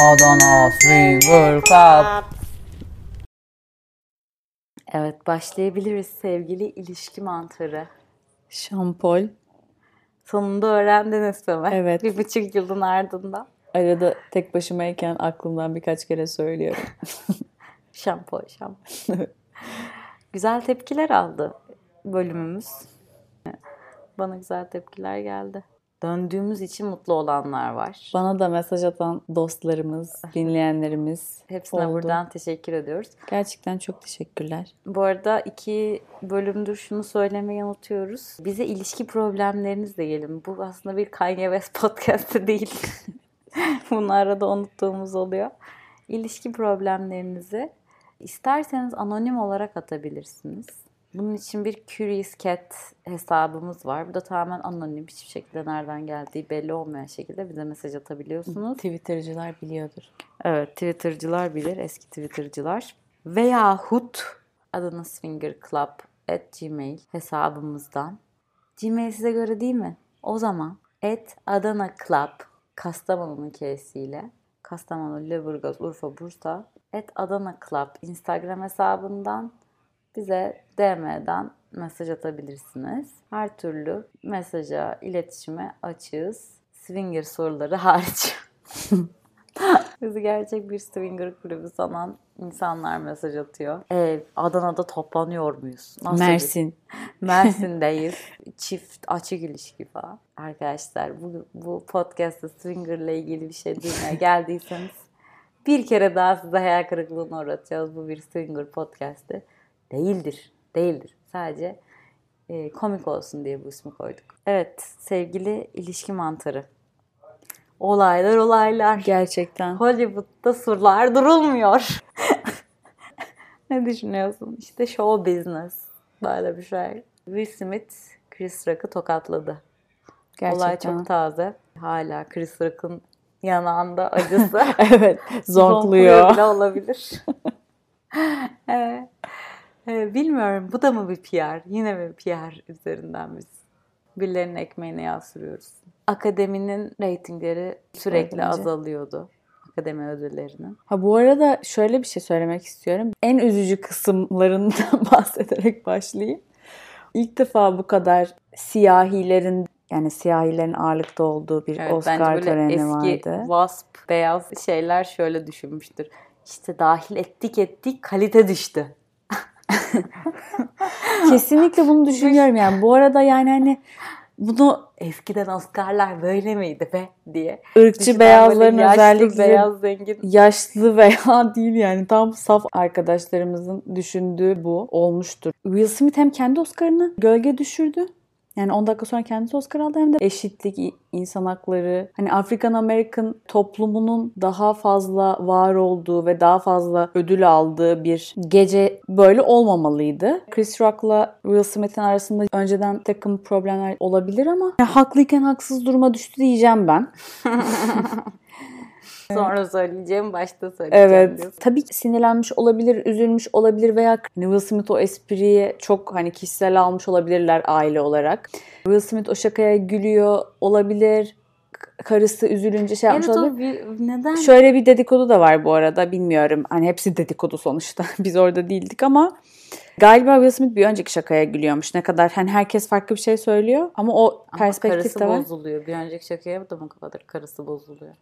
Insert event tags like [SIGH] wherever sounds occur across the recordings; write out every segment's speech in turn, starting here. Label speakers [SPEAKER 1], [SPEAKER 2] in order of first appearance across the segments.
[SPEAKER 1] Adana Swinger Club. Evet başlayabiliriz sevgili ilişki mantarı.
[SPEAKER 2] Şampol.
[SPEAKER 1] Sonunda öğrendiniz mi?
[SPEAKER 2] Evet.
[SPEAKER 1] Bir buçuk yılın ardından.
[SPEAKER 2] Arada tek başımayken aklımdan birkaç kere söylüyorum. [LAUGHS]
[SPEAKER 1] Şampo, şampo. [LAUGHS] güzel tepkiler aldı bölümümüz. Bana güzel tepkiler geldi. Döndüğümüz için mutlu olanlar var.
[SPEAKER 2] Bana da mesaj atan dostlarımız, [LAUGHS] dinleyenlerimiz
[SPEAKER 1] Hepsine
[SPEAKER 2] oldu.
[SPEAKER 1] buradan teşekkür ediyoruz.
[SPEAKER 2] Gerçekten çok teşekkürler.
[SPEAKER 1] Bu arada iki bölümdür şunu söylemeyi unutuyoruz. Bize ilişki problemlerinizle gelin. Bu aslında bir Kanye West [LAUGHS] podcastı değil. [LAUGHS] Bunu arada unuttuğumuz oluyor. İlişki problemlerinizi isterseniz anonim olarak atabilirsiniz. Bunun için bir Curious Cat hesabımız var. Bu da tamamen anonim. Hiçbir şekilde nereden geldiği belli olmayan şekilde bize mesaj atabiliyorsunuz.
[SPEAKER 2] Twitter'cılar biliyordur.
[SPEAKER 1] Evet, Twitter'cılar bilir, eski Twitter'cılar. Veyahut Adana Swinger Club at Gmail hesabımızdan. Gmail size göre değil mi? O zaman at Adana Club Kastamonu'nun kesiyle Kastamonu, Lüleburgaz, Urfa, Bursa at Adana Club Instagram hesabından bize DM'den mesaj atabilirsiniz. Her türlü mesaja, iletişime açığız. Swinger soruları hariç. [LAUGHS] Bizi gerçek bir swinger kulübü sanan insanlar mesaj atıyor. Ee, Adana'da toplanıyor muyuz? Nasıl
[SPEAKER 2] Mersin. [LAUGHS]
[SPEAKER 1] Mersin'deyiz. Çift açık ilişki falan. Arkadaşlar bu, bu podcast'ta swinger ile ilgili bir şey duymaya geldiyseniz bir kere daha size hayal kırıklığına uğratacağız. Bu bir swinger podcast'ı değildir. Değildir. Sadece e, komik olsun diye bu ismi koyduk. Evet sevgili ilişki mantarı. Olaylar olaylar.
[SPEAKER 2] Gerçekten.
[SPEAKER 1] Hollywood'da surlar durulmuyor. [LAUGHS] ne düşünüyorsun? İşte show business. Böyle bir şey. Will Smith Chris Rock'ı tokatladı.
[SPEAKER 2] Gerçekten.
[SPEAKER 1] Olay çok taze. Hala Chris Rock'ın yanağında acısı. [LAUGHS]
[SPEAKER 2] evet.
[SPEAKER 1] Zonkluyor
[SPEAKER 2] Zonkluyor.
[SPEAKER 1] bile olabilir. [LAUGHS] Evet. Ee, bilmiyorum bu da mı bir PR? Yine mi PR üzerinden biz birilerinin ekmeğine yağ sürüyoruz? Akademinin reytingleri sürekli
[SPEAKER 2] Bence.
[SPEAKER 1] azalıyordu. Akademi ödüllerinin.
[SPEAKER 2] Ha bu arada şöyle bir şey söylemek istiyorum. En üzücü kısımlarından [LAUGHS] bahsederek başlayayım. İlk defa bu kadar siyahilerin yani siyahilerin ağırlıkta olduğu bir
[SPEAKER 1] Evet,
[SPEAKER 2] Oscar töreni
[SPEAKER 1] eski
[SPEAKER 2] vardı.
[SPEAKER 1] wasp beyaz şeyler şöyle düşünmüştür. İşte dahil ettik ettik kalite düştü. [LAUGHS]
[SPEAKER 2] Kesinlikle bunu düşünüyorum yani. Bu arada yani hani bunu
[SPEAKER 1] Eskiden Oscar'lar böyle miydi be diye. Düşünen
[SPEAKER 2] beyazların
[SPEAKER 1] yaşlı,
[SPEAKER 2] özellikle
[SPEAKER 1] beyaz zengin
[SPEAKER 2] yaşlı [LAUGHS] veya değil yani tam saf arkadaşlarımızın düşündüğü bu olmuştur. Will Smith hem kendi Oscar'ını gölge düşürdü. Yani 10 dakika sonra kendisi Oscar aldı hem de eşitlik, insan hakları, hani Afrikan Amerikan toplumunun daha fazla var olduğu ve daha fazla ödül aldığı bir gece böyle olmamalıydı. Chris Rock'la Will Smith'in arasında önceden takım problemler olabilir ama yani haklıyken haksız duruma düştü diyeceğim ben. [LAUGHS]
[SPEAKER 1] sonra söyleyeceğim başta söyleyeceğim
[SPEAKER 2] Evet.
[SPEAKER 1] diyorsun.
[SPEAKER 2] Tabii ki sinirlenmiş olabilir, üzülmüş olabilir veya Will Smith o espriye çok hani kişisel almış olabilirler aile olarak. Will Smith o şakaya gülüyor olabilir. Karısı üzülünce şey yapmış
[SPEAKER 1] Evet
[SPEAKER 2] olabilir.
[SPEAKER 1] o bir- neden?
[SPEAKER 2] Şöyle bir dedikodu da var bu arada bilmiyorum. Hani hepsi dedikodu sonuçta. [LAUGHS] Biz orada değildik ama galiba Will Smith bir önceki şakaya gülüyormuş. Ne kadar hani herkes farklı bir şey söylüyor ama o
[SPEAKER 1] Ama
[SPEAKER 2] perspektif
[SPEAKER 1] karısı
[SPEAKER 2] de var.
[SPEAKER 1] bozuluyor. Bir önceki şakaya da mı kadar karısı bozuluyor?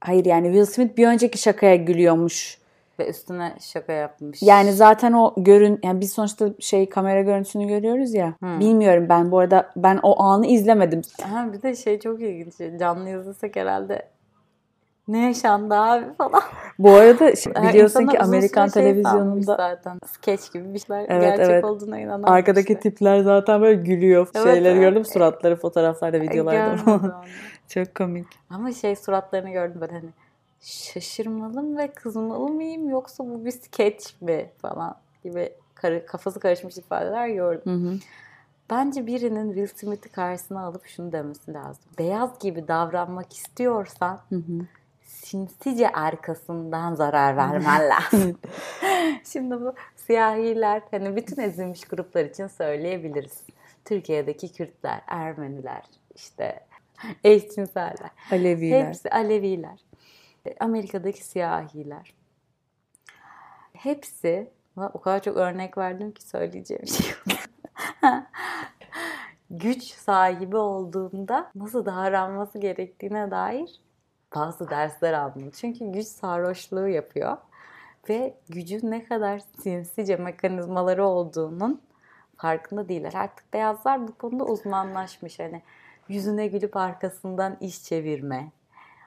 [SPEAKER 2] Hayır yani Will Smith bir önceki şakaya gülüyormuş.
[SPEAKER 1] Ve üstüne şaka yapmış.
[SPEAKER 2] Yani zaten o görün yani biz sonuçta şey kamera görüntüsünü görüyoruz ya.
[SPEAKER 1] Hmm.
[SPEAKER 2] Bilmiyorum ben bu arada ben o anı izlemedim.
[SPEAKER 1] Ha, bir de şey çok ilginç. Canlı izlesek herhalde ne yaşandı abi falan.
[SPEAKER 2] Bu arada
[SPEAKER 1] Yani
[SPEAKER 2] biliyorsun ki Amerikan
[SPEAKER 1] şey
[SPEAKER 2] televizyonunda
[SPEAKER 1] zaten skeç gibi bir şeyler
[SPEAKER 2] Evet,
[SPEAKER 1] gerçek
[SPEAKER 2] evet.
[SPEAKER 1] olduğuna inanamamışlar.
[SPEAKER 2] arkadaki tipler zaten böyle gülüyor.
[SPEAKER 1] Evet,
[SPEAKER 2] Şeyleri
[SPEAKER 1] evet.
[SPEAKER 2] gördüm suratları fotoğraflarda videolarda.
[SPEAKER 1] Onu. [LAUGHS]
[SPEAKER 2] Çok komik.
[SPEAKER 1] Ama şey suratlarını gördüm ben hani şaşırmalı mı ve kızmalı mıyım yoksa bu bir skeç mi falan gibi kafası karışmış ifadeler gördüm.
[SPEAKER 2] Hı hı.
[SPEAKER 1] Bence birinin Will Smith'i karşısına alıp şunu demesi lazım. Beyaz gibi davranmak istiyorsan
[SPEAKER 2] Hı hı.
[SPEAKER 1] Sinsice arkasından zarar vermen [LAUGHS] lazım. Şimdi bu siyahiler hani bütün ezilmiş gruplar için söyleyebiliriz. Türkiye'deki Kürtler, Ermeniler, işte eşcinseller.
[SPEAKER 2] Aleviler.
[SPEAKER 1] Hepsi Aleviler. Amerika'daki siyahiler. Hepsi o kadar çok örnek verdim ki söyleyeceğim şey yok. [LAUGHS] güç sahibi olduğunda nasıl davranması gerektiğine dair bazı dersler almalı. Çünkü güç sarhoşluğu yapıyor ve gücün ne kadar sinsice mekanizmaları olduğunun farkında değiller. Artık beyazlar bu konuda uzmanlaşmış. Hani yüzüne gülüp arkasından iş çevirme.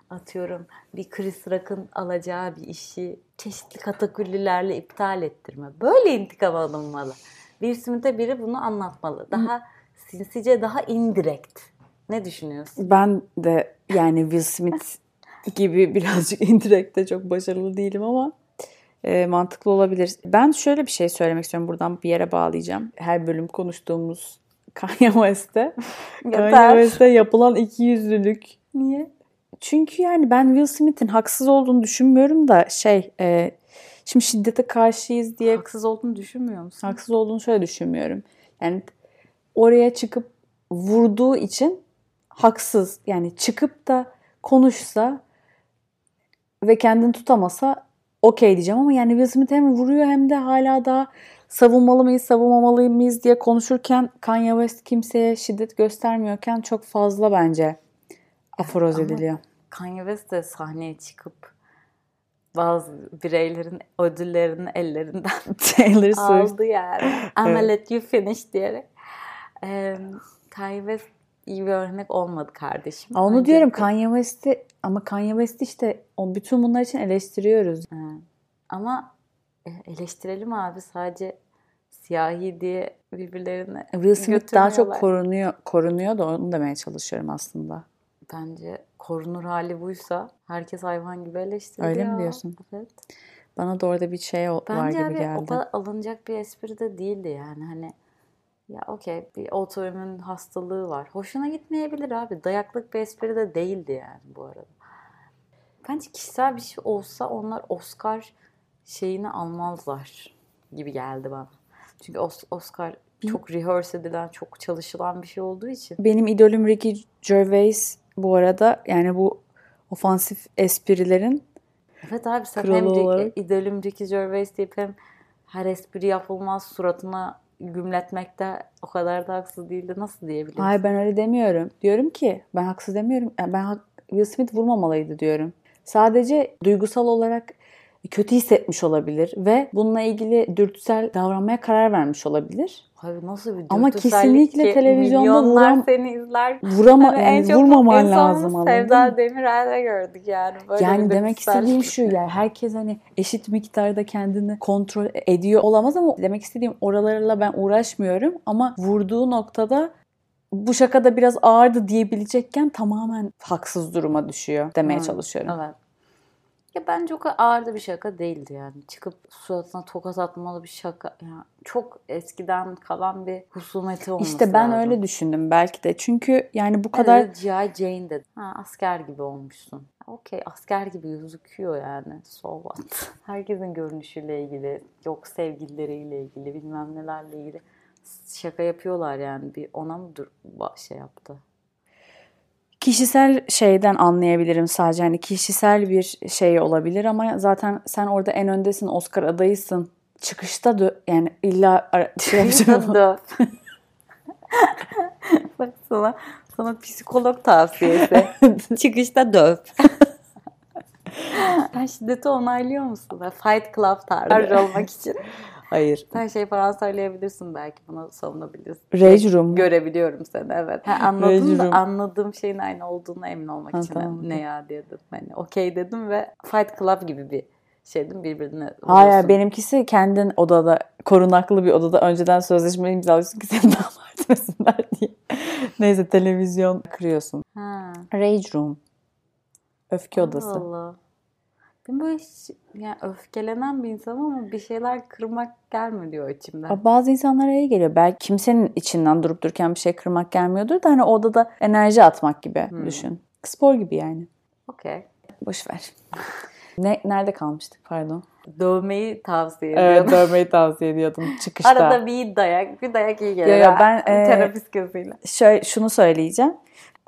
[SPEAKER 1] Atıyorum bir Chris Rock'ın alacağı bir işi çeşitli katakullilerle iptal ettirme. Böyle intikam alınmalı. Bir Smith'e biri bunu anlatmalı. Daha sinsice, daha indirekt. Ne düşünüyorsun?
[SPEAKER 2] Ben de yani Will Smith gibi [LAUGHS] birazcık indirekte çok başarılı değilim ama e, mantıklı olabilir. Ben şöyle bir şey söylemek istiyorum. Buradan bir yere bağlayacağım. Her bölüm konuştuğumuz [LAUGHS] Kanye West'te [LAUGHS] Kanye West'te yapılan ikiyüzlülük.
[SPEAKER 1] Niye?
[SPEAKER 2] Çünkü yani ben Will Smith'in haksız olduğunu düşünmüyorum da şey e, şimdi şiddete karşıyız diye
[SPEAKER 1] haksız olduğunu düşünmüyor musun?
[SPEAKER 2] Haksız olduğunu şöyle düşünmüyorum. Yani oraya çıkıp vurduğu için haksız. Yani çıkıp da konuşsa ve kendini tutamasa okey diyeceğim ama yani Will Smith hem vuruyor hem de hala da savunmalı mıyız, savunmamalı mıyız diye konuşurken Kanye West kimseye şiddet göstermiyorken çok fazla bence aforoz
[SPEAKER 1] Ama
[SPEAKER 2] ediliyor.
[SPEAKER 1] Kanye West de sahneye çıkıp bazı bireylerin ödüllerini ellerinden [LAUGHS]
[SPEAKER 2] Taylor Swift.
[SPEAKER 1] aldı yani. I'm
[SPEAKER 2] Evet.
[SPEAKER 1] let you finish diyerek. Ee, Kanye West iyi bir örnek olmadı kardeşim.
[SPEAKER 2] Onu
[SPEAKER 1] Önce-
[SPEAKER 2] diyorum Kanye West'i ama Kanye West'i işte o bütün bunlar için eleştiriyoruz.
[SPEAKER 1] He. Ama e, eleştirelim abi sadece siyahi diye birbirlerine
[SPEAKER 2] Will Smith daha çok korunuyor korunuyor da onu demeye çalışıyorum aslında.
[SPEAKER 1] Bence korunur hali buysa herkes hayvan gibi eleştirdi
[SPEAKER 2] Öyle mi diyorsun?
[SPEAKER 1] Evet.
[SPEAKER 2] Bana da orada bir şey o- var
[SPEAKER 1] Bence
[SPEAKER 2] gibi
[SPEAKER 1] abi
[SPEAKER 2] geldi.
[SPEAKER 1] kadar alınacak bir espri de değildi yani. Hani ya okey bir otoimmün hastalığı var. Hoşuna gitmeyebilir abi. Dayaklık bir espri de değildi yani bu arada. Bence kişisel bir şey olsa onlar Oscar şeyini almazlar gibi geldi bana. Çünkü Os- Oscar çok rehearse edilen, çok çalışılan bir şey olduğu için.
[SPEAKER 2] Benim idolüm Ricky Gervais bu arada yani bu ofansif esprilerin
[SPEAKER 1] Evet abi sen hem
[SPEAKER 2] olarak.
[SPEAKER 1] idolüm Ricky Gervais deyip hem her espri yapılmaz suratına gümletmekte o kadar da haksız değildi. Nasıl diyebilirsin?
[SPEAKER 2] hayır ben öyle demiyorum. Diyorum ki ben haksız demiyorum. Yani ben Will Smith vurmamalıydı diyorum. Sadece duygusal olarak kötü hissetmiş olabilir ve bununla ilgili dürtüsel davranmaya karar vermiş olabilir.
[SPEAKER 1] Abi nasıl bir
[SPEAKER 2] Ama kesinlikle televizyonda vuram-
[SPEAKER 1] seni izler.
[SPEAKER 2] Vurama yani
[SPEAKER 1] en çok
[SPEAKER 2] vurmaman lazım anladın
[SPEAKER 1] Sevda? Demirel'de gördük yani. Böyle
[SPEAKER 2] Yani demek istediğim şu yani herkes hani eşit miktarda kendini kontrol ediyor olamaz ama demek istediğim oralarla ben uğraşmıyorum ama vurduğu noktada bu şaka da biraz ağırdı diyebilecekken tamamen haksız duruma düşüyor demeye
[SPEAKER 1] Hı,
[SPEAKER 2] çalışıyorum.
[SPEAKER 1] Evet. Ya bence o kadar ağır da bir şaka değildi yani. Çıkıp suratına tokat atmalı bir şaka. Yani çok eskiden kalan bir husumeti olması
[SPEAKER 2] İşte ben
[SPEAKER 1] lazım.
[SPEAKER 2] öyle düşündüm belki de. Çünkü yani bu kadar
[SPEAKER 1] kadar G.I. Jane dedi. Ha, asker gibi olmuşsun. Okey asker gibi gözüküyor yani. So what? [LAUGHS] Herkesin görünüşüyle ilgili, yok sevgilileriyle ilgili, bilmem nelerle ilgili şaka yapıyorlar yani. Bir ona mı dur şey yaptı?
[SPEAKER 2] Kişisel şeyden anlayabilirim sadece. Hani kişisel bir şey olabilir ama zaten sen orada en öndesin, Oscar adayısın. Çıkışta dö- yani illa ara- [LAUGHS] şey yapacağım.
[SPEAKER 1] Döv. Bak sana, sana psikolog tavsiyesi. Çıkışta döv. [LAUGHS] Sen şiddeti onaylıyor musun? Fight Club tarzı olmak için.
[SPEAKER 2] Hayır.
[SPEAKER 1] Sen şey falan söyleyebilirsin belki buna savunabilirsin.
[SPEAKER 2] Rage Room.
[SPEAKER 1] Görebiliyorum seni evet. Ha, anladım da anladığım şeyin aynı olduğuna emin olmak
[SPEAKER 2] Ha,
[SPEAKER 1] için
[SPEAKER 2] tamam.
[SPEAKER 1] ne ya dedim. Hani okey dedim ve Fight Club gibi bir şeydim birbirine
[SPEAKER 2] Hayır
[SPEAKER 1] vuruyorsun.
[SPEAKER 2] benimkisi kendin odada korunaklı bir odada önceden sözleşme imzalıyorsun ki seni [LAUGHS] damat etmesinler diye. Neyse televizyon kırıyorsun.
[SPEAKER 1] Ha.
[SPEAKER 2] Rage Room. Öfke odası.
[SPEAKER 1] Allah. Ben böyle yani öfkelenen bir insanım ama bir şeyler kırmak gelmiyor içimden.
[SPEAKER 2] Bazı insanlara iyi geliyor. Belki kimsenin içinden durup dururken bir şey kırmak gelmiyordur da hani odada enerji atmak gibi
[SPEAKER 1] Hmm.
[SPEAKER 2] düşün. Spor gibi yani.
[SPEAKER 1] Okey.
[SPEAKER 2] Boş ver. ne, nerede kalmıştık pardon?
[SPEAKER 1] Dövmeyi tavsiye
[SPEAKER 2] Evet
[SPEAKER 1] ediyorum.
[SPEAKER 2] dövmeyi tavsiye ediyordum [LAUGHS] çıkışta.
[SPEAKER 1] Arada bir dayak, bir dayak iyi gelir.
[SPEAKER 2] Yo, yo,
[SPEAKER 1] ha.
[SPEAKER 2] ben, [LAUGHS] e,
[SPEAKER 1] Terapist gözüyle.
[SPEAKER 2] Şöyle, şunu söyleyeceğim.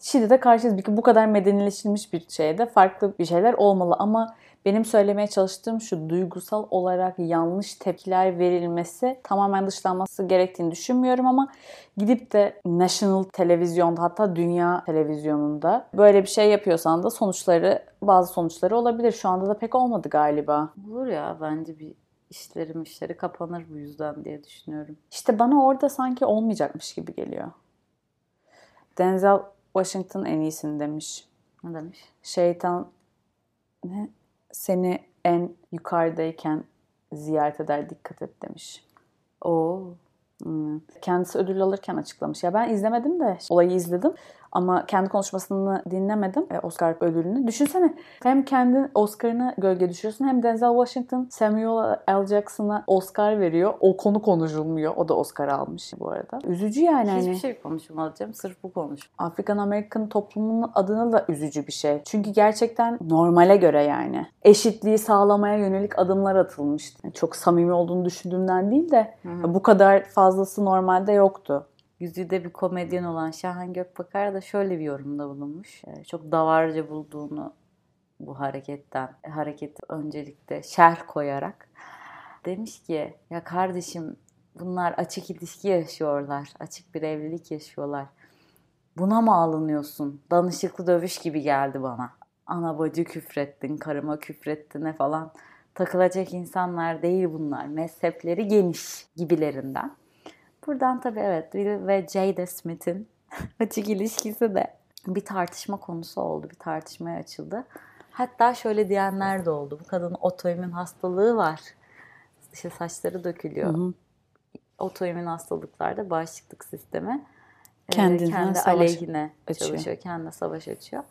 [SPEAKER 2] Şiddete karşıyız. Bu kadar medenileştirilmiş bir şeyde farklı bir şeyler olmalı ama benim söylemeye çalıştığım şu duygusal olarak yanlış tepkiler verilmesi tamamen dışlanması gerektiğini düşünmüyorum ama gidip de national televizyonda hatta dünya televizyonunda böyle bir şey yapıyorsan da sonuçları bazı sonuçları olabilir. Şu anda da pek olmadı galiba.
[SPEAKER 1] Olur ya bence bir işleri işleri kapanır bu yüzden diye düşünüyorum.
[SPEAKER 2] İşte bana orada sanki olmayacakmış gibi geliyor. Denzel Washington en iyisini demiş.
[SPEAKER 1] Ne demiş?
[SPEAKER 2] Şeytan ne? Seni en yukarıdayken ziyaret eder dikkat et demiş.
[SPEAKER 1] Oo.
[SPEAKER 2] Hmm. Kendisi ödül alırken açıklamış. Ya ben izlemedim de olayı izledim. Ama kendi konuşmasını dinlemedim. E, Oscar ödülünü. Düşünsene hem kendi Oscar'ını gölge düşürüyorsun hem Denzel Washington Samuel L. Jackson'a Oscar veriyor. O konu konuşulmuyor. O da Oscar almış bu arada. Üzücü yani.
[SPEAKER 1] Hiçbir
[SPEAKER 2] hani.
[SPEAKER 1] şey konuşmayacağım. Sırf bu konuş.
[SPEAKER 2] Afrikan Amerikan toplumunun adına da üzücü bir şey. Çünkü gerçekten normale göre yani. Eşitliği sağlamaya yönelik adımlar atılmıştı. Yani çok samimi olduğunu düşündüğümden değil de
[SPEAKER 1] Hı-hı.
[SPEAKER 2] bu kadar fazlası normalde yoktu.
[SPEAKER 1] Yüzüde bir komedyen olan Şahan Gökbakar da şöyle bir yorumda bulunmuş. Ee, çok davarca bulduğunu bu hareketten, hareket öncelikle şerh koyarak demiş ki ya kardeşim bunlar açık ilişki yaşıyorlar, açık bir evlilik yaşıyorlar. Buna mı alınıyorsun? Danışıklı dövüş gibi geldi bana. Ana bacı küfrettin, karıma küfrettin ne falan. Takılacak insanlar değil bunlar. Mezhepleri geniş gibilerinden. Buradan tabii evet Will ve Jada Smith'in [LAUGHS] açık ilişkisi de bir tartışma konusu oldu. Bir tartışmaya açıldı. Hatta şöyle diyenler de oldu. Bu kadının otoimmün hastalığı var. İşte saçları dökülüyor. Hı hı. Otoimmün hastalıklarda bağışıklık sistemi
[SPEAKER 2] Kendinden
[SPEAKER 1] kendi aleyhine açıyor. çalışıyor. Kendine savaş açıyor.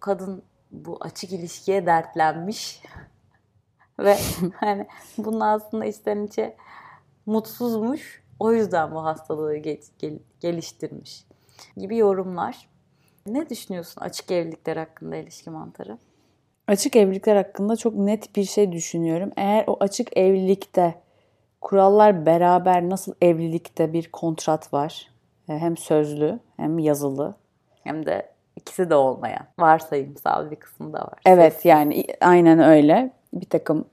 [SPEAKER 1] Kadın bu açık ilişkiye dertlenmiş. [LAUGHS] Ve [LAUGHS] hani bunun aslında içten içe mutsuzmuş o yüzden bu hastalığı geç, gel, geliştirmiş gibi yorumlar. Ne düşünüyorsun açık evlilikler hakkında ilişki mantarı?
[SPEAKER 2] Açık evlilikler hakkında çok net bir şey düşünüyorum. Eğer o açık evlilikte kurallar beraber nasıl evlilikte bir kontrat var. E, hem sözlü hem yazılı.
[SPEAKER 1] Hem de ikisi de olmayan. Varsayımsal bir kısmı da var.
[SPEAKER 2] Evet yani aynen öyle. Bir takım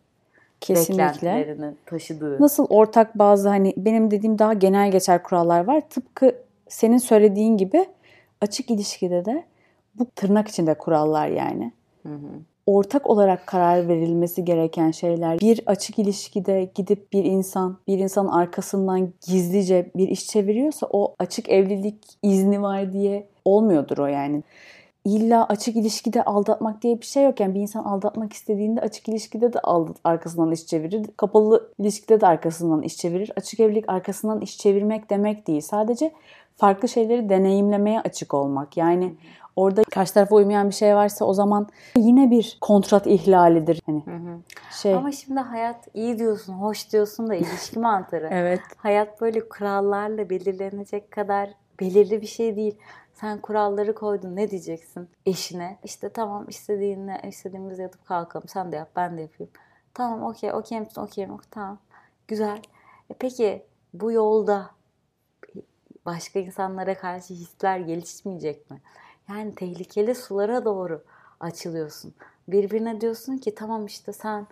[SPEAKER 2] kesinlikle
[SPEAKER 1] taşıdığı.
[SPEAKER 2] Nasıl ortak bazı hani benim dediğim daha genel geçer kurallar var. Tıpkı senin söylediğin gibi açık ilişkide de bu tırnak içinde kurallar yani. Hı hı. Ortak olarak karar verilmesi gereken şeyler. Bir açık ilişkide gidip bir insan, bir insan arkasından gizlice bir iş çeviriyorsa o açık evlilik izni var diye olmuyordur o yani illa açık ilişkide aldatmak diye bir şey yok. Yani bir insan aldatmak istediğinde açık ilişkide de aldat, arkasından iş çevirir. Kapalı ilişkide de arkasından iş çevirir. Açık evlilik arkasından iş çevirmek demek değil. Sadece farklı şeyleri deneyimlemeye açık olmak. Yani orada karşı tarafa uymayan bir şey varsa o zaman yine bir kontrat ihlalidir. Hani
[SPEAKER 1] şey. Ama şimdi hayat iyi diyorsun, hoş diyorsun da ilişki mantarı. [LAUGHS]
[SPEAKER 2] evet.
[SPEAKER 1] Hayat böyle kurallarla belirlenecek kadar belirli bir şey değil. Sen kuralları koydun ne diyeceksin eşine? İşte tamam istediğinle istediğimiz yatıp kalkalım. Sen de yap ben de yapayım. Tamam okey okey misin okey mi? Tamam güzel. E peki bu yolda başka insanlara karşı hisler gelişmeyecek mi? Yani tehlikeli sulara doğru açılıyorsun. Birbirine diyorsun ki tamam işte sen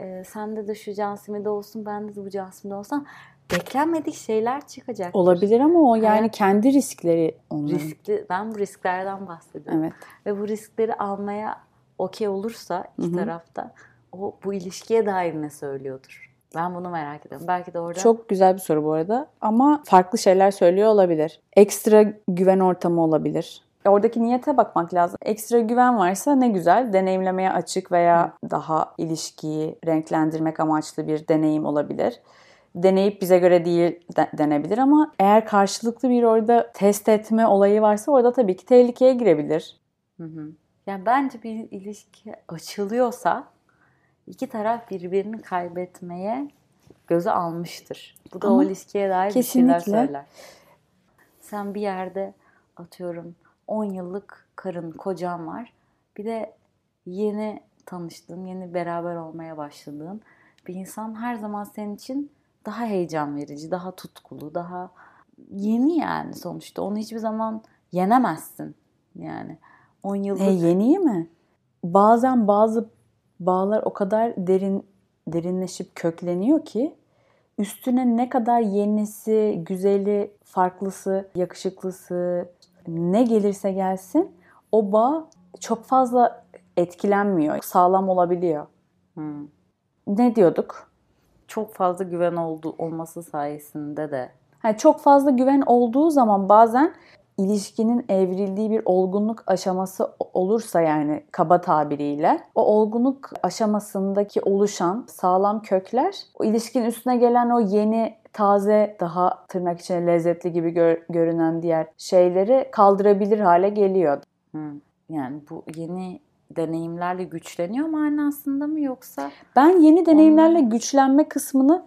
[SPEAKER 1] e, sende de şu cansimi de olsun bende de bu cansimi de olsun beklenmedik şeyler çıkacak.
[SPEAKER 2] Olabilir ama o yani Hayat, kendi riskleri onların.
[SPEAKER 1] Riskli, ben bu risklerden bahsediyorum.
[SPEAKER 2] Evet.
[SPEAKER 1] Ve bu riskleri almaya okey olursa iki Hı-hı. tarafta o bu ilişkiye dair ne söylüyordur? Ben bunu merak ediyorum. Belki de orada...
[SPEAKER 2] Çok güzel bir soru bu arada. Ama farklı şeyler söylüyor olabilir. Ekstra güven ortamı olabilir. Oradaki niyete bakmak lazım. Ekstra güven varsa ne güzel. Deneyimlemeye açık veya daha ilişkiyi renklendirmek amaçlı bir deneyim olabilir deneyip bize göre değil de, denebilir ama eğer karşılıklı bir orada test etme olayı varsa orada tabii ki tehlikeye girebilir.
[SPEAKER 1] Hı hı. Yani bence bir ilişki açılıyorsa iki taraf birbirini kaybetmeye göze almıştır. Bu da ama o ilişkiye dair kesinlikle. bir şeyler söyler. Sen bir yerde atıyorum 10 yıllık karın, kocan var. Bir de yeni tanıştığın, yeni beraber olmaya başladığın bir insan her zaman senin için daha heyecan verici, daha tutkulu, daha yeni yani sonuçta. Onu hiçbir zaman yenemezsin. Yani 10 yıllık
[SPEAKER 2] E, yeniyi mi? Bazen bazı bağlar o kadar derin derinleşip kökleniyor ki üstüne ne kadar yenisi, güzeli, farklısı, yakışıklısı ne gelirse gelsin o bağ çok fazla etkilenmiyor. Sağlam olabiliyor.
[SPEAKER 1] Hmm.
[SPEAKER 2] Ne diyorduk?
[SPEAKER 1] Çok fazla güven oldu olması sayesinde de
[SPEAKER 2] Yani çok fazla güven olduğu zaman bazen ilişkinin evrildiği bir olgunluk aşaması olursa yani kaba tabiriyle o olgunluk aşamasındaki oluşan sağlam kökler o ilişkinin üstüne gelen o yeni taze daha tırnak içinde lezzetli gibi gör- görünen diğer şeyleri kaldırabilir hale geliyor.
[SPEAKER 1] Hmm. yani bu yeni deneyimlerle güçleniyor manasında mı yoksa
[SPEAKER 2] Ben yeni deneyimlerle güçlenme kısmını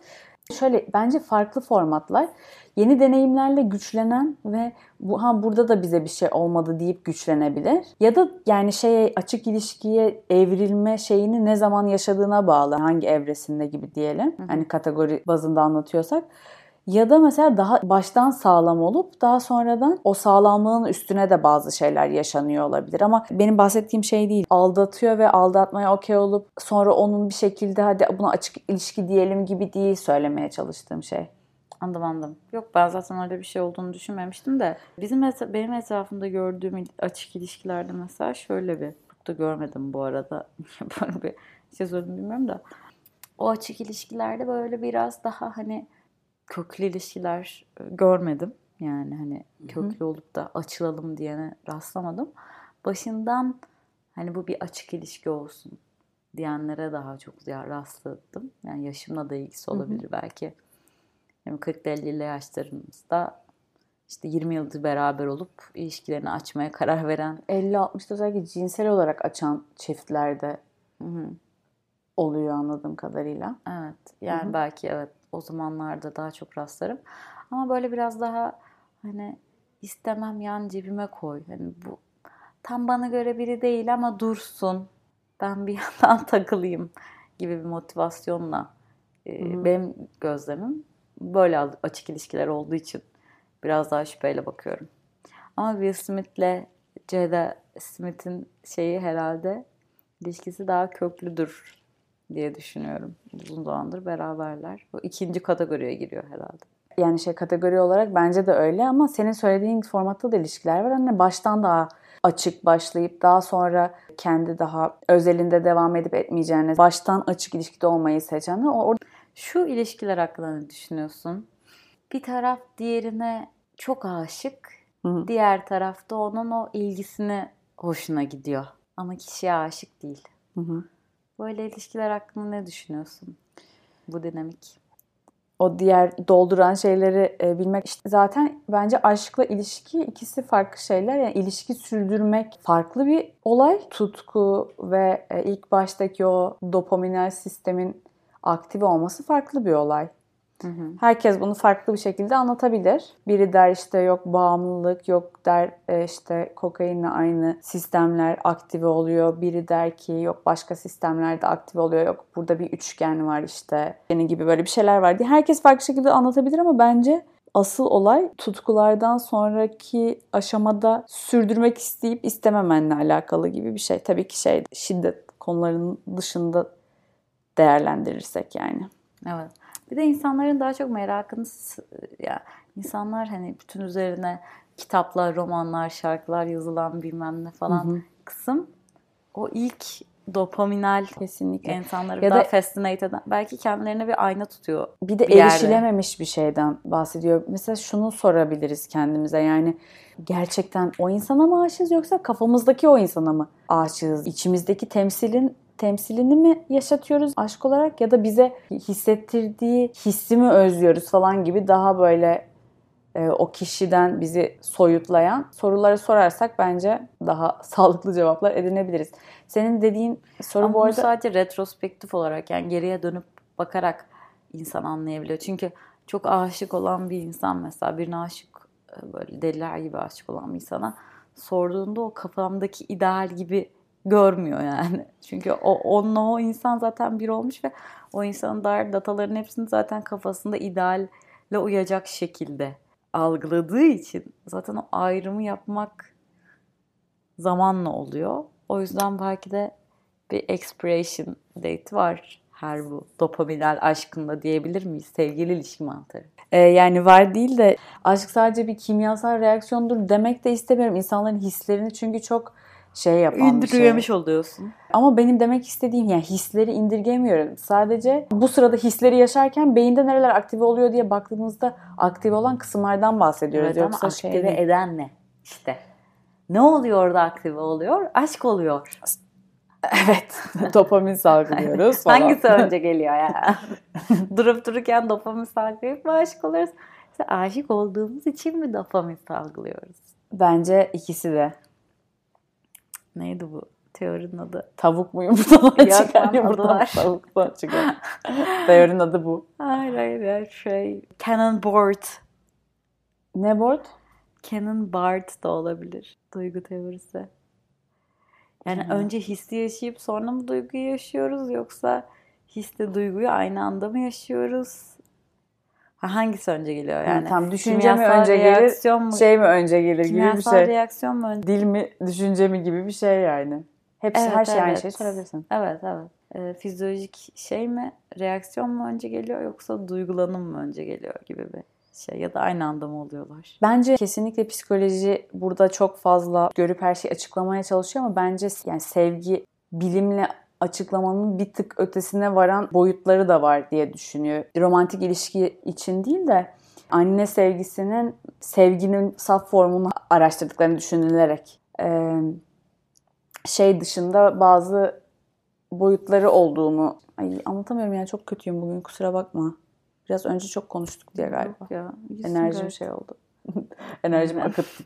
[SPEAKER 2] şöyle bence farklı formatlar. Yeni deneyimlerle güçlenen ve bu ha burada da bize bir şey olmadı deyip güçlenebilir. Ya da yani şeye açık ilişkiye evrilme şeyini ne zaman yaşadığına bağlı. Hangi evresinde gibi diyelim. Hani kategori bazında anlatıyorsak. Ya da mesela daha baştan sağlam olup daha sonradan o sağlamlığın üstüne de bazı şeyler yaşanıyor olabilir. Ama benim bahsettiğim şey değil. Aldatıyor ve aldatmaya okey olup sonra onun bir şekilde hadi buna açık ilişki diyelim gibi değil söylemeye çalıştığım şey.
[SPEAKER 1] Anladım anladım. Yok ben zaten öyle bir şey olduğunu düşünmemiştim de. Bizim et- benim etrafımda gördüğüm açık ilişkilerde mesela şöyle bir çok da görmedim bu arada. [LAUGHS] böyle bir şey söyledim bilmiyorum da. O açık ilişkilerde böyle biraz daha hani köklü ilişkiler e, görmedim. Yani hani köklü olup da açılalım diyene rastlamadım. Başından hani bu bir açık ilişki olsun diyenlere daha çok rastladım. Yani yaşımla da ilgisi olabilir belki. Yani 40-50'li yaşlarımızda işte 20 yıldır beraber olup ilişkilerini açmaya karar veren
[SPEAKER 2] 50-60'da özellikle cinsel olarak açan çiftlerde
[SPEAKER 1] Hı hı.
[SPEAKER 2] oluyor anladığım kadarıyla.
[SPEAKER 1] Evet. Yani belki evet o zamanlarda daha çok rastlarım. Ama böyle biraz daha hani istemem yan cebime koy. Hani bu tam bana göre biri değil ama dursun. Ben bir [LAUGHS] yandan takılayım gibi bir motivasyonla e, benim gözlemim böyle açık ilişkiler olduğu için biraz daha şüpheyle bakıyorum. Ama Will Smith'le Jada Smith'in şeyi herhalde ilişkisi daha köklüdür diye düşünüyorum. Uzun zamandır beraberler. Bu ikinci kategoriye giriyor herhalde.
[SPEAKER 2] Yani şey kategori olarak bence de öyle ama senin söylediğin formatta da ilişkiler var. Hani baştan daha açık başlayıp daha sonra kendi daha özelinde devam edip etmeyeceğini, baştan açık ilişkide olmayı seçen o or-
[SPEAKER 1] Şu ilişkiler hakkında ne düşünüyorsun? Bir taraf diğerine çok aşık.
[SPEAKER 2] Hı.
[SPEAKER 1] Diğer tarafta onun o ilgisine hoşuna gidiyor. Ama kişiye aşık değil.
[SPEAKER 2] Hı hı.
[SPEAKER 1] Böyle ilişkiler hakkında ne düşünüyorsun? Bu dinamik.
[SPEAKER 2] o diğer dolduran şeyleri e, bilmek işte zaten bence aşkla ilişki ikisi farklı şeyler. Yani ilişki sürdürmek farklı bir olay. Tutku ve e, ilk baştaki o dopaminal sistemin aktive olması farklı bir olay. Herkes bunu farklı bir şekilde anlatabilir. Biri der işte yok bağımlılık, yok der e, işte kokainle aynı sistemler aktive oluyor. Biri der ki yok başka sistemlerde aktive oluyor. Yok burada bir üçgen var işte. Senin gibi böyle bir şeyler var diye. Herkes farklı şekilde anlatabilir ama bence asıl olay tutkulardan sonraki aşamada sürdürmek isteyip istememenle alakalı gibi bir şey. Tabii ki şey şiddet konularının dışında değerlendirirsek yani.
[SPEAKER 1] Evet. Bir de insanların daha çok merakını ya insanlar hani bütün üzerine kitaplar, romanlar, şarkılar yazılan bilmem ne falan kısım o ilk dopaminal
[SPEAKER 2] Kesinlikle.
[SPEAKER 1] insanları
[SPEAKER 2] Ya
[SPEAKER 1] daha
[SPEAKER 2] da-
[SPEAKER 1] fascinate eden belki kendilerine bir ayna tutuyor.
[SPEAKER 2] Bir de
[SPEAKER 1] bir yerde.
[SPEAKER 2] erişilememiş bir şeyden bahsediyor. Mesela şunu sorabiliriz kendimize yani gerçekten o insana mı aşığız yoksa kafamızdaki o insana mı aşığız? İçimizdeki temsilin temsilini mi yaşatıyoruz aşk olarak ya da bize hissettirdiği hissi mi özlüyoruz falan gibi daha böyle e, o kişiden bizi soyutlayan soruları sorarsak bence daha [LAUGHS] sağlıklı cevaplar edinebiliriz. Senin dediğin soru
[SPEAKER 1] Ama
[SPEAKER 2] bu arada
[SPEAKER 1] sadece retrospektif olarak yani geriye dönüp bakarak insan anlayabiliyor. Çünkü çok aşık olan bir insan mesela birine aşık e, böyle deliler gibi aşık olan bir insana sorduğunda o kafamdaki ideal gibi görmüyor yani. [LAUGHS] Çünkü o onunla o insan zaten bir olmuş ve o insanın dair dataların hepsini zaten kafasında idealle uyacak şekilde algıladığı için zaten o ayrımı yapmak zamanla oluyor. O yüzden belki de bir expiration date var her bu dopaminal aşkında diyebilir miyiz? Sevgili ilişki mantarı.
[SPEAKER 2] Ee, yani var değil de aşk sadece bir kimyasal reaksiyondur demek de istemiyorum. İnsanların hislerini çünkü çok şey yapan bir şey.
[SPEAKER 1] Oluyorsun.
[SPEAKER 2] Ama benim demek istediğim yani hisleri indirgemiyorum. Sadece bu sırada hisleri yaşarken beyinde nereler aktive oluyor diye baktığımızda aktive olan kısımlardan bahsediyoruz.
[SPEAKER 1] Evet ama
[SPEAKER 2] Yoksa
[SPEAKER 1] aktive
[SPEAKER 2] şey
[SPEAKER 1] eden ne? İşte. Ne oluyor orada aktive oluyor? Aşk oluyor. [LAUGHS]
[SPEAKER 2] Evet. Dopamin salgılıyoruz [LAUGHS] falan.
[SPEAKER 1] Hangisi önce geliyor ya? [LAUGHS] Durup dururken dopamin salgılayıp mı aşık oluyoruz? İşte aşık olduğumuz için mi dopamin salgılıyoruz?
[SPEAKER 2] Bence ikisi de.
[SPEAKER 1] Neydi bu teorinin adı?
[SPEAKER 2] Tavuk mu yumurtadan [LAUGHS]
[SPEAKER 1] Yok,
[SPEAKER 2] çıkar yumurtadan tavuktan çıkar. [LAUGHS] Teorinin adı bu.
[SPEAKER 1] Hayır hayır hayır şey. Canon board.
[SPEAKER 2] Ne board?
[SPEAKER 1] Canon Bard da olabilir. Duygu teorisi. Yani
[SPEAKER 2] Hmm.
[SPEAKER 1] önce hissi yaşayıp sonra mı duyguyu yaşıyoruz yoksa hisle duyguyu aynı anda mı yaşıyoruz? Ha, hangisi önce geliyor yani?
[SPEAKER 2] Tamam, düşünce mi önce gelir,
[SPEAKER 1] mu?
[SPEAKER 2] Şey mi önce gelir gibi bir şey.
[SPEAKER 1] reaksiyon mu önce?
[SPEAKER 2] Dil mi, düşünce mi gibi bir şey yani. Hepsi
[SPEAKER 1] Evet,
[SPEAKER 2] her şey aynı
[SPEAKER 1] evet.
[SPEAKER 2] şeyi sorabilirsin.
[SPEAKER 1] Evet evet. Ee, fizyolojik şey mi? Reaksiyon mu önce geliyor yoksa duygulanım mı önce geliyor gibi bir şey ya da aynı anda mı oluyorlar?
[SPEAKER 2] Bence kesinlikle psikoloji burada çok fazla görüp her şeyi açıklamaya çalışıyor ama bence yani sevgi bilimle açıklamanın bir tık ötesine varan boyutları da var diye düşünüyor. Romantik ilişki için değil de anne sevgisinin sevginin saf formunu araştırdıklarını düşünülerek e, şey dışında bazı boyutları olduğunu ay anlatamıyorum yani çok kötüyüm bugün kusura bakma. Biraz önce çok konuştuk diye galiba.
[SPEAKER 1] Yok ya.
[SPEAKER 2] Enerjim
[SPEAKER 1] gayet-
[SPEAKER 2] şey oldu. [LAUGHS] Enerjimi
[SPEAKER 1] Evet.
[SPEAKER 2] akıttım.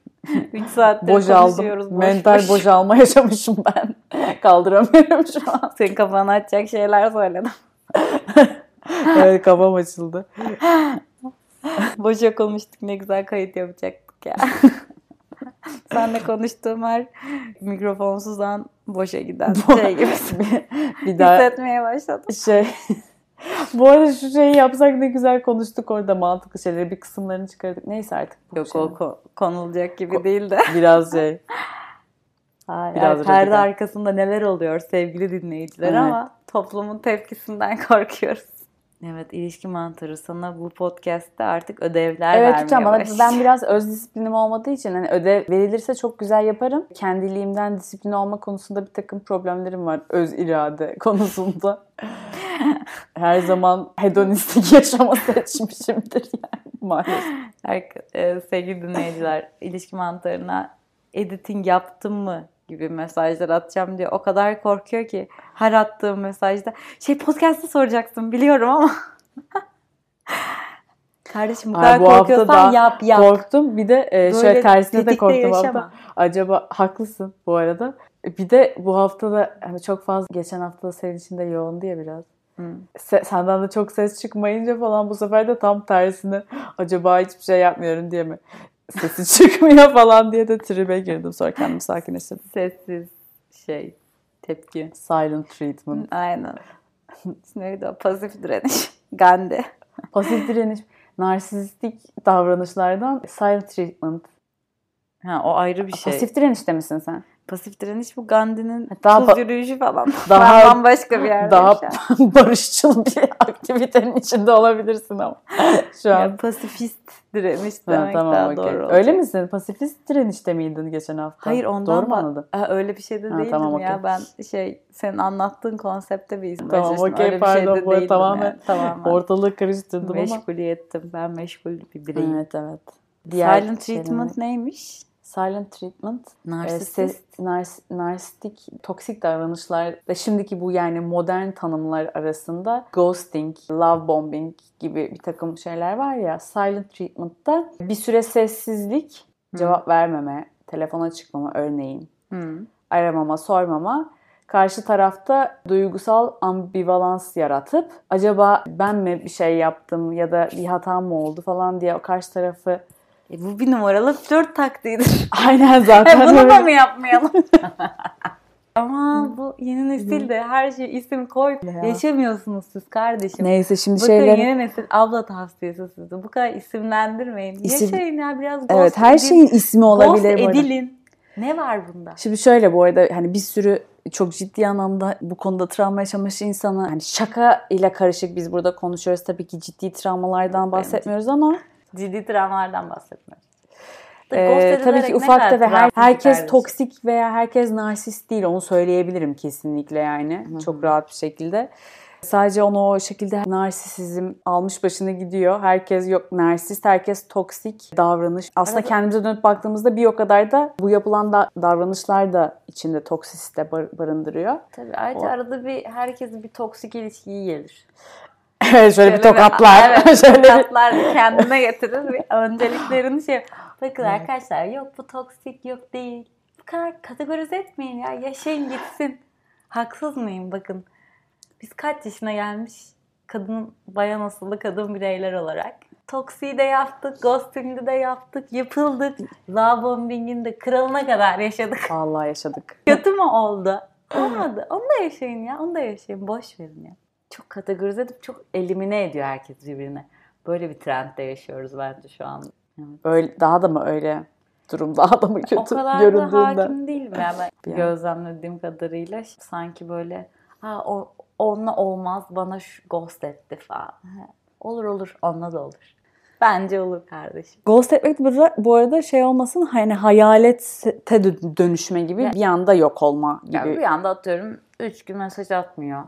[SPEAKER 1] 3 [LAUGHS] saattir
[SPEAKER 2] Boşaldım.
[SPEAKER 1] konuşuyoruz. Boş
[SPEAKER 2] Mental
[SPEAKER 1] boş.
[SPEAKER 2] boşalma [LAUGHS] yaşamışım ben. [LAUGHS] Kaldıramıyorum şu an.
[SPEAKER 1] Senin kafanı açacak şeyler söyledim. [LAUGHS]
[SPEAKER 2] Evet kafam açıldı. [LAUGHS]
[SPEAKER 1] Boşa konuştuk ne güzel kayıt yapacaktık ya. Senle konuştuğum her mikrofonsuzdan boşa giden şey gibi
[SPEAKER 2] bir daha
[SPEAKER 1] hissetmeye başladım.
[SPEAKER 2] şey bu arada şu şeyi yapsak ne güzel konuştuk orada mantıklı şeyleri bir kısımlarını çıkardık. Neyse artık.
[SPEAKER 1] Yok
[SPEAKER 2] şey.
[SPEAKER 1] o ko- konulacak gibi
[SPEAKER 2] Ko-
[SPEAKER 1] değil de.
[SPEAKER 2] Biraz şey.
[SPEAKER 1] Hayır,
[SPEAKER 2] Biraz
[SPEAKER 1] perde
[SPEAKER 2] radikal.
[SPEAKER 1] arkasında neler oluyor sevgili dinleyiciler
[SPEAKER 2] Evet.
[SPEAKER 1] ama toplumun tepkisinden [LAUGHS] korkuyoruz. Evet ilişki mantarı sana bu podcast'te artık ödevler
[SPEAKER 2] Evet
[SPEAKER 1] vermeye
[SPEAKER 2] lütfen bana ben biraz öz disiplinim olmadığı için hani ödev verilirse çok güzel yaparım. Kendiliğimden disiplin olma konusunda bir takım problemlerim var. Öz irade [LAUGHS] konusunda. [LAUGHS] Her zaman hedonistik yaşama seçmişimdir yani maalesef.
[SPEAKER 1] Herk- e, sevgili dinleyiciler ilişki mantarına editing yaptım mı gibi mesajlar atacağım diye o kadar korkuyor ki her attığım mesajda şey podcast'ta soracaksın biliyorum ama [LAUGHS] Kardeşim bu
[SPEAKER 2] Ay,
[SPEAKER 1] kadar
[SPEAKER 2] bu hafta
[SPEAKER 1] korkuyorsan yap yap.
[SPEAKER 2] Korktum. Bir de e, şöyle tersine de korktum hafta. Acaba haklısın bu arada. Bir de bu hafta da hani çok fazla geçen hafta da senin için de yoğundu ya biraz. Se- senden de çok ses çıkmayınca falan bu sefer de tam tersine acaba hiçbir şey yapmıyorum diye mi sesi [LAUGHS] çıkmıyor falan diye de tribe girdim. Sonra kendimi sakinleştirdim.
[SPEAKER 1] Sessiz şey tepki.
[SPEAKER 2] Silent treatment. [LAUGHS]
[SPEAKER 1] Aynen. [LAUGHS] Neydi o? Pasif direniş. Gandhi.
[SPEAKER 2] Pasif direniş. Narsistik davranışlardan silent treatment.
[SPEAKER 1] Ha, o ayrı bir şey.
[SPEAKER 2] Pasif direnişte misin sen?
[SPEAKER 1] Pasif direniş bu Gandhi'nin
[SPEAKER 2] Daha
[SPEAKER 1] tuz yürüyüşü falan. [LAUGHS]
[SPEAKER 2] Daha-
[SPEAKER 1] ben bambaşka bir yerdeyim
[SPEAKER 2] Daha [LAUGHS] barışçıl bir [LAUGHS] aktivitenin içinde olabilirsin ama şu an.
[SPEAKER 1] Ya, pasifist direniş
[SPEAKER 2] Ha,
[SPEAKER 1] demek
[SPEAKER 2] tamam
[SPEAKER 1] daha
[SPEAKER 2] okey.
[SPEAKER 1] doğru olacak.
[SPEAKER 2] Öyle misin? Pasifist direnişte miydin geçen hafta?
[SPEAKER 1] Hayır ondan
[SPEAKER 2] Doğru mu anladım?
[SPEAKER 1] Ha, öyle bir şey de
[SPEAKER 2] Ha,
[SPEAKER 1] değildim
[SPEAKER 2] tamam,
[SPEAKER 1] ya.
[SPEAKER 2] okey.
[SPEAKER 1] Ben şey senin anlattığın konsepte bir izin
[SPEAKER 2] Tamam okey
[SPEAKER 1] bir
[SPEAKER 2] pardon
[SPEAKER 1] şey de
[SPEAKER 2] bu tamamen,
[SPEAKER 1] yani. Tamamen.
[SPEAKER 2] ortalığı karıştırdım ama.
[SPEAKER 1] Meşguliyettim. Ben meşgul bir bireyim.
[SPEAKER 2] Evet evet.
[SPEAKER 1] Silent
[SPEAKER 2] şeyler-
[SPEAKER 1] treatment neymiş?
[SPEAKER 2] Silent treatment. e,
[SPEAKER 1] Narsist.
[SPEAKER 2] ses- nars- narsistik, toksik davranışlar ve şimdiki bu yani modern tanımlar arasında ghosting, love bombing gibi bir takım şeyler var ya. Silent treatment'ta bir süre sessizlik, cevap vermeme, telefona çıkmama örneğin.
[SPEAKER 1] Hı.
[SPEAKER 2] aramama, sormama karşı tarafta duygusal ambivalans yaratıp acaba ben mi bir şey yaptım ya da bir hatam mı oldu falan diye o karşı tarafı
[SPEAKER 1] E, bu bir numaralı flört taktiğidir. [LAUGHS]
[SPEAKER 2] aynen zaten [LAUGHS]
[SPEAKER 1] Bunu da
[SPEAKER 2] öyle.
[SPEAKER 1] mı yapmayalım? [LAUGHS] Ama bu yeni nesil de her şey isim koy.
[SPEAKER 2] Ya.
[SPEAKER 1] Yaşamıyorsunuz siz kardeşim.
[SPEAKER 2] Neyse şimdi
[SPEAKER 1] Bakın
[SPEAKER 2] şeyleri
[SPEAKER 1] yeni nesil abla tavsiyesi size. Bu kadar isimlendirmeyin.
[SPEAKER 2] İsim-
[SPEAKER 1] Yaşayın ya biraz ghost
[SPEAKER 2] evet her
[SPEAKER 1] edin.
[SPEAKER 2] şeyin ismi olabilir
[SPEAKER 1] Ghost edilin. Ne var bunda?
[SPEAKER 2] Şimdi şöyle bu arada hani bir sürü çok ciddi anlamda bu konuda travma yaşamış insanı hani şaka ile karışık biz burada konuşuyoruz. Tabii ki ciddi travmalardan bahsetmiyoruz ama
[SPEAKER 1] Ciddi travmalardan bahsetmiyoruz.
[SPEAKER 2] Ee, tabii ki ufak tefek her, herkes toksik veya herkes narsist değil onu söyleyebilirim kesinlikle yani Hı-hı. çok rahat bir şekilde. Sadece onu o şekilde narsisizm almış başını gidiyor. Herkes yok narsist, herkes toksik davranış. Aslında evet. kendimize dönüp baktığımızda bir o kadar da bu yapılan da davranışlar da içinde toksisite bar- barındırıyor.
[SPEAKER 1] Tabii ayrıca o... arada bir herkesin bir toksik ilişkiyi gelir.
[SPEAKER 2] Şöyle, şöyle bir tokatlar.
[SPEAKER 1] Evet, [LAUGHS] şöyle tokatlar kendine getirir. Önceliklerini şey Bakın evet. arkadaşlar yok bu toksik yok değil. Bu kadar kategorize etmeyin ya. Yaşayın gitsin. Haksız mıyım bakın. Biz kaç yaşına gelmiş kadın, bayan asıllı kadın bireyler olarak. Toksiyi de yaptık, ghosting'i de yaptık, yapıldık. Love bombing'in de kralına kadar yaşadık.
[SPEAKER 2] Vallahi yaşadık.
[SPEAKER 1] Kötü mü oldu? Olmadı. Onu da yaşayın ya. Onu da yaşayın. Boş verin ya. Çok kategorize edip çok elimine ediyor herkes birbirine. Böyle bir trendde yaşıyoruz bence şu an.
[SPEAKER 2] Öyle, daha da mı öyle durum daha da mı kötü
[SPEAKER 1] O kadar
[SPEAKER 2] göründüğünden?
[SPEAKER 1] da hakim değilim yani ben [LAUGHS] gözlemlediğim kadarıyla sanki böyle ha o onunla olmaz bana şu ghost etti falan. Olur olur onunla da olur. Bence olur kardeşim.
[SPEAKER 2] Ghost etmek bu arada şey olmasın hani hayalete dönüşme gibi yani, bir anda yok olma gibi. Yani
[SPEAKER 1] bir anda atıyorum 3 gün mesaj atmıyor.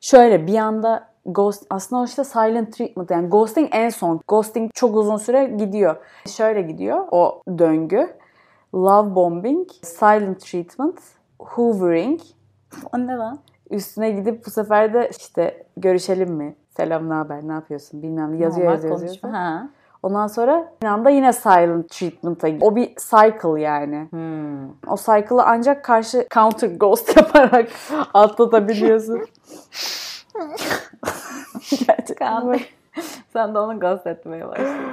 [SPEAKER 2] Şöyle bir anda ghost aslında işte silent treatment yani ghosting en son. Ghosting çok uzun süre gidiyor. Şöyle gidiyor o döngü. Love bombing, silent treatment, hoovering. [LAUGHS]
[SPEAKER 1] O ne lan?
[SPEAKER 2] Üstüne gidip bu sefer de işte görüşelim mi? Selam ne haber ne yapıyorsun bilmem ne yazıyor Normal yazıyor. yazıyor. Ha. Ondan sonra bir anda yine silent treatment'a O bir cycle yani. Hmm. O cycle'ı ancak karşı counter ghost [LAUGHS] yaparak atlatabiliyorsun. [LAUGHS]
[SPEAKER 1] Gerçekten. Sen de onu ghost etmeye başladın.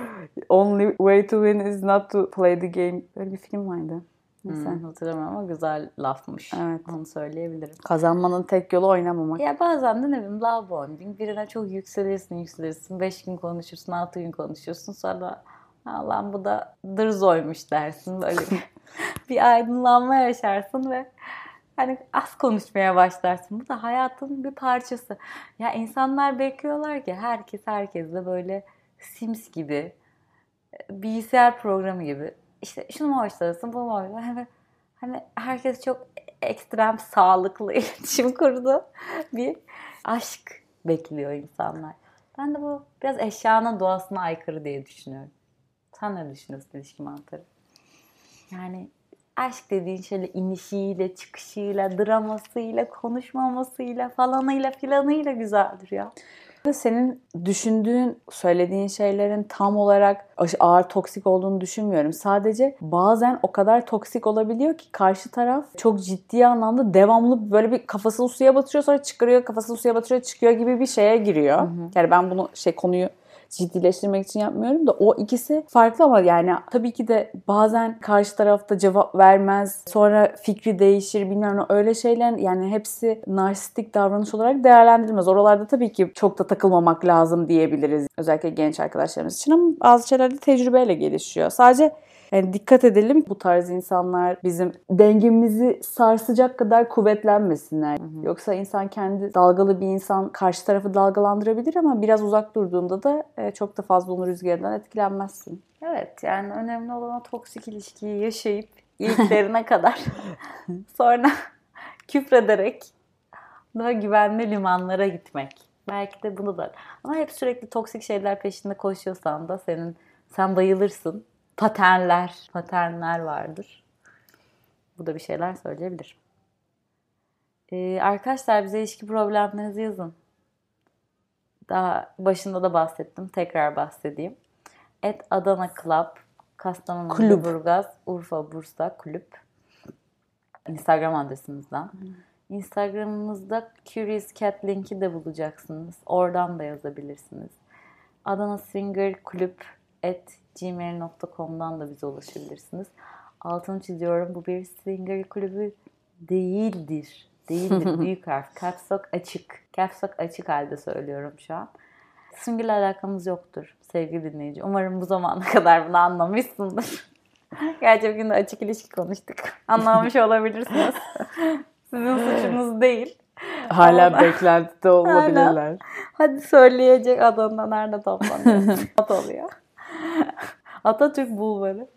[SPEAKER 2] Only way to win is not to play the game. Böyle bir film vardı.
[SPEAKER 1] Neyse. Hmm, hatırlamıyorum ama güzel lafmış. Evet. Onu söyleyebilirim.
[SPEAKER 2] Kazanmanın tek yolu oynamamak.
[SPEAKER 1] Ya bazen de ne bileyim love bombing. Birine çok yükselirsin yükselirsin. Beş gün konuşursun, altı gün konuşursun. Sonra Allah'ım bu da dırzoymuş dersin. Böyle [LAUGHS] bir aydınlanma yaşarsın ve hani az konuşmaya başlarsın. Bu da hayatın bir parçası. Ya insanlar bekliyorlar ki herkes herkesle böyle Sims gibi bilgisayar programı gibi işte şunu mu hoşlanırsın, bunu mu hoşlanırsın? Hani, hani herkes çok ekstrem sağlıklı [LAUGHS] iletişim kurdu. Bir aşk bekliyor insanlar. Ben de bu biraz eşyanın doğasına aykırı diye düşünüyorum. Sen ne düşünüyorsun ilişki mantarı? Yani aşk dediğin şöyle inişiyle, çıkışıyla, dramasıyla, konuşmamasıyla, falanıyla filanıyla güzeldir ya.
[SPEAKER 2] Senin düşündüğün, söylediğin şeylerin tam olarak ağır toksik olduğunu düşünmüyorum. Sadece bazen o kadar toksik olabiliyor ki karşı taraf çok ciddi anlamda devamlı böyle bir kafasını suya batırıyor sonra çıkarıyor, kafasını suya batırıyor, çıkıyor gibi bir şeye giriyor. Hı hı. Yani ben bunu şey konuyu ciddileştirmek için yapmıyorum da o ikisi farklı ama yani tabii ki de bazen karşı tarafta cevap vermez. Sonra fikri değişir bilmem ne öyle şeyler yani hepsi narsistik davranış olarak değerlendirilmez. Oralarda tabii ki çok da takılmamak lazım diyebiliriz. Özellikle genç arkadaşlarımız için ama bazı şeyler de tecrübeyle gelişiyor. Sadece yani dikkat edelim bu tarz insanlar bizim dengemizi sarsacak kadar kuvvetlenmesinler. Hı hı. Yoksa insan kendi dalgalı bir insan karşı tarafı dalgalandırabilir ama biraz uzak durduğunda da e, çok da fazla onun rüzgarından etkilenmezsin.
[SPEAKER 1] Evet yani önemli olan o toksik ilişkiyi yaşayıp ilklerine [LAUGHS] kadar sonra küfrederek daha güvenli limanlara gitmek. Belki de bunu da. Ama hep sürekli toksik şeyler peşinde koşuyorsan da senin sen bayılırsın paternler, paternler vardır. Bu da bir şeyler söyleyebilir. Ee, arkadaşlar bize ilişki problemlerinizi yazın. Daha başında da bahsettim. Tekrar bahsedeyim. Et Adana Club, Kastamonu, Kulüp. Burgaz, Urfa, Bursa Kulüp. Instagram adresimizden. Hmm. Instagramımızda Curious Cat linki de bulacaksınız. Oradan da yazabilirsiniz. Adana Swinger Kulüp gmail.com'dan da bize ulaşabilirsiniz. Altını çiziyorum bu bir swinger kulübü değildir. Değildir [LAUGHS] büyük harf. Caps lock açık. Caps lock açık halde söylüyorum şu an. Swinger ile alakamız yoktur sevgili dinleyici. Umarım bu zamana [LAUGHS] kadar bunu anlamışsındır. [LAUGHS] Gerçi bugün de açık ilişki konuştuk. Anlamış olabilirsiniz. Sizin suçunuz değil.
[SPEAKER 2] Hala beklentide olabilirler.
[SPEAKER 1] Hadi söyleyecek adında nerede toplanıyor? At oluyor. Atatürk bulvarı.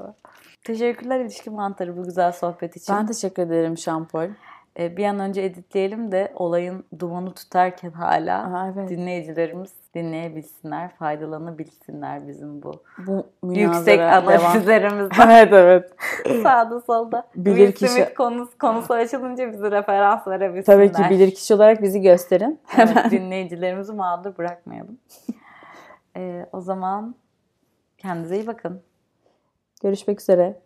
[SPEAKER 1] Teşekkürler ilişki mantarı bu güzel sohbet için.
[SPEAKER 2] Ben teşekkür ederim Şampol.
[SPEAKER 1] Ee, bir an önce editleyelim de olayın dumanı tutarken hala
[SPEAKER 2] Aa, evet.
[SPEAKER 1] dinleyicilerimiz dinleyebilsinler, faydalanabilsinler bizim bu
[SPEAKER 2] Bu
[SPEAKER 1] yüksek analizlerimizden. [LAUGHS]
[SPEAKER 2] evet evet.
[SPEAKER 1] Sağda solda.
[SPEAKER 2] Bilir
[SPEAKER 1] Will
[SPEAKER 2] kişi-
[SPEAKER 1] konusu, konusu açılınca bize referans verebilsinler.
[SPEAKER 2] Tabii ki bilir kişi olarak bizi gösterin.
[SPEAKER 1] Evet, [LAUGHS] dinleyicilerimizi mağdur bırakmayalım. Ee, o zaman kendinize iyi bakın.
[SPEAKER 2] Görüşmek üzere.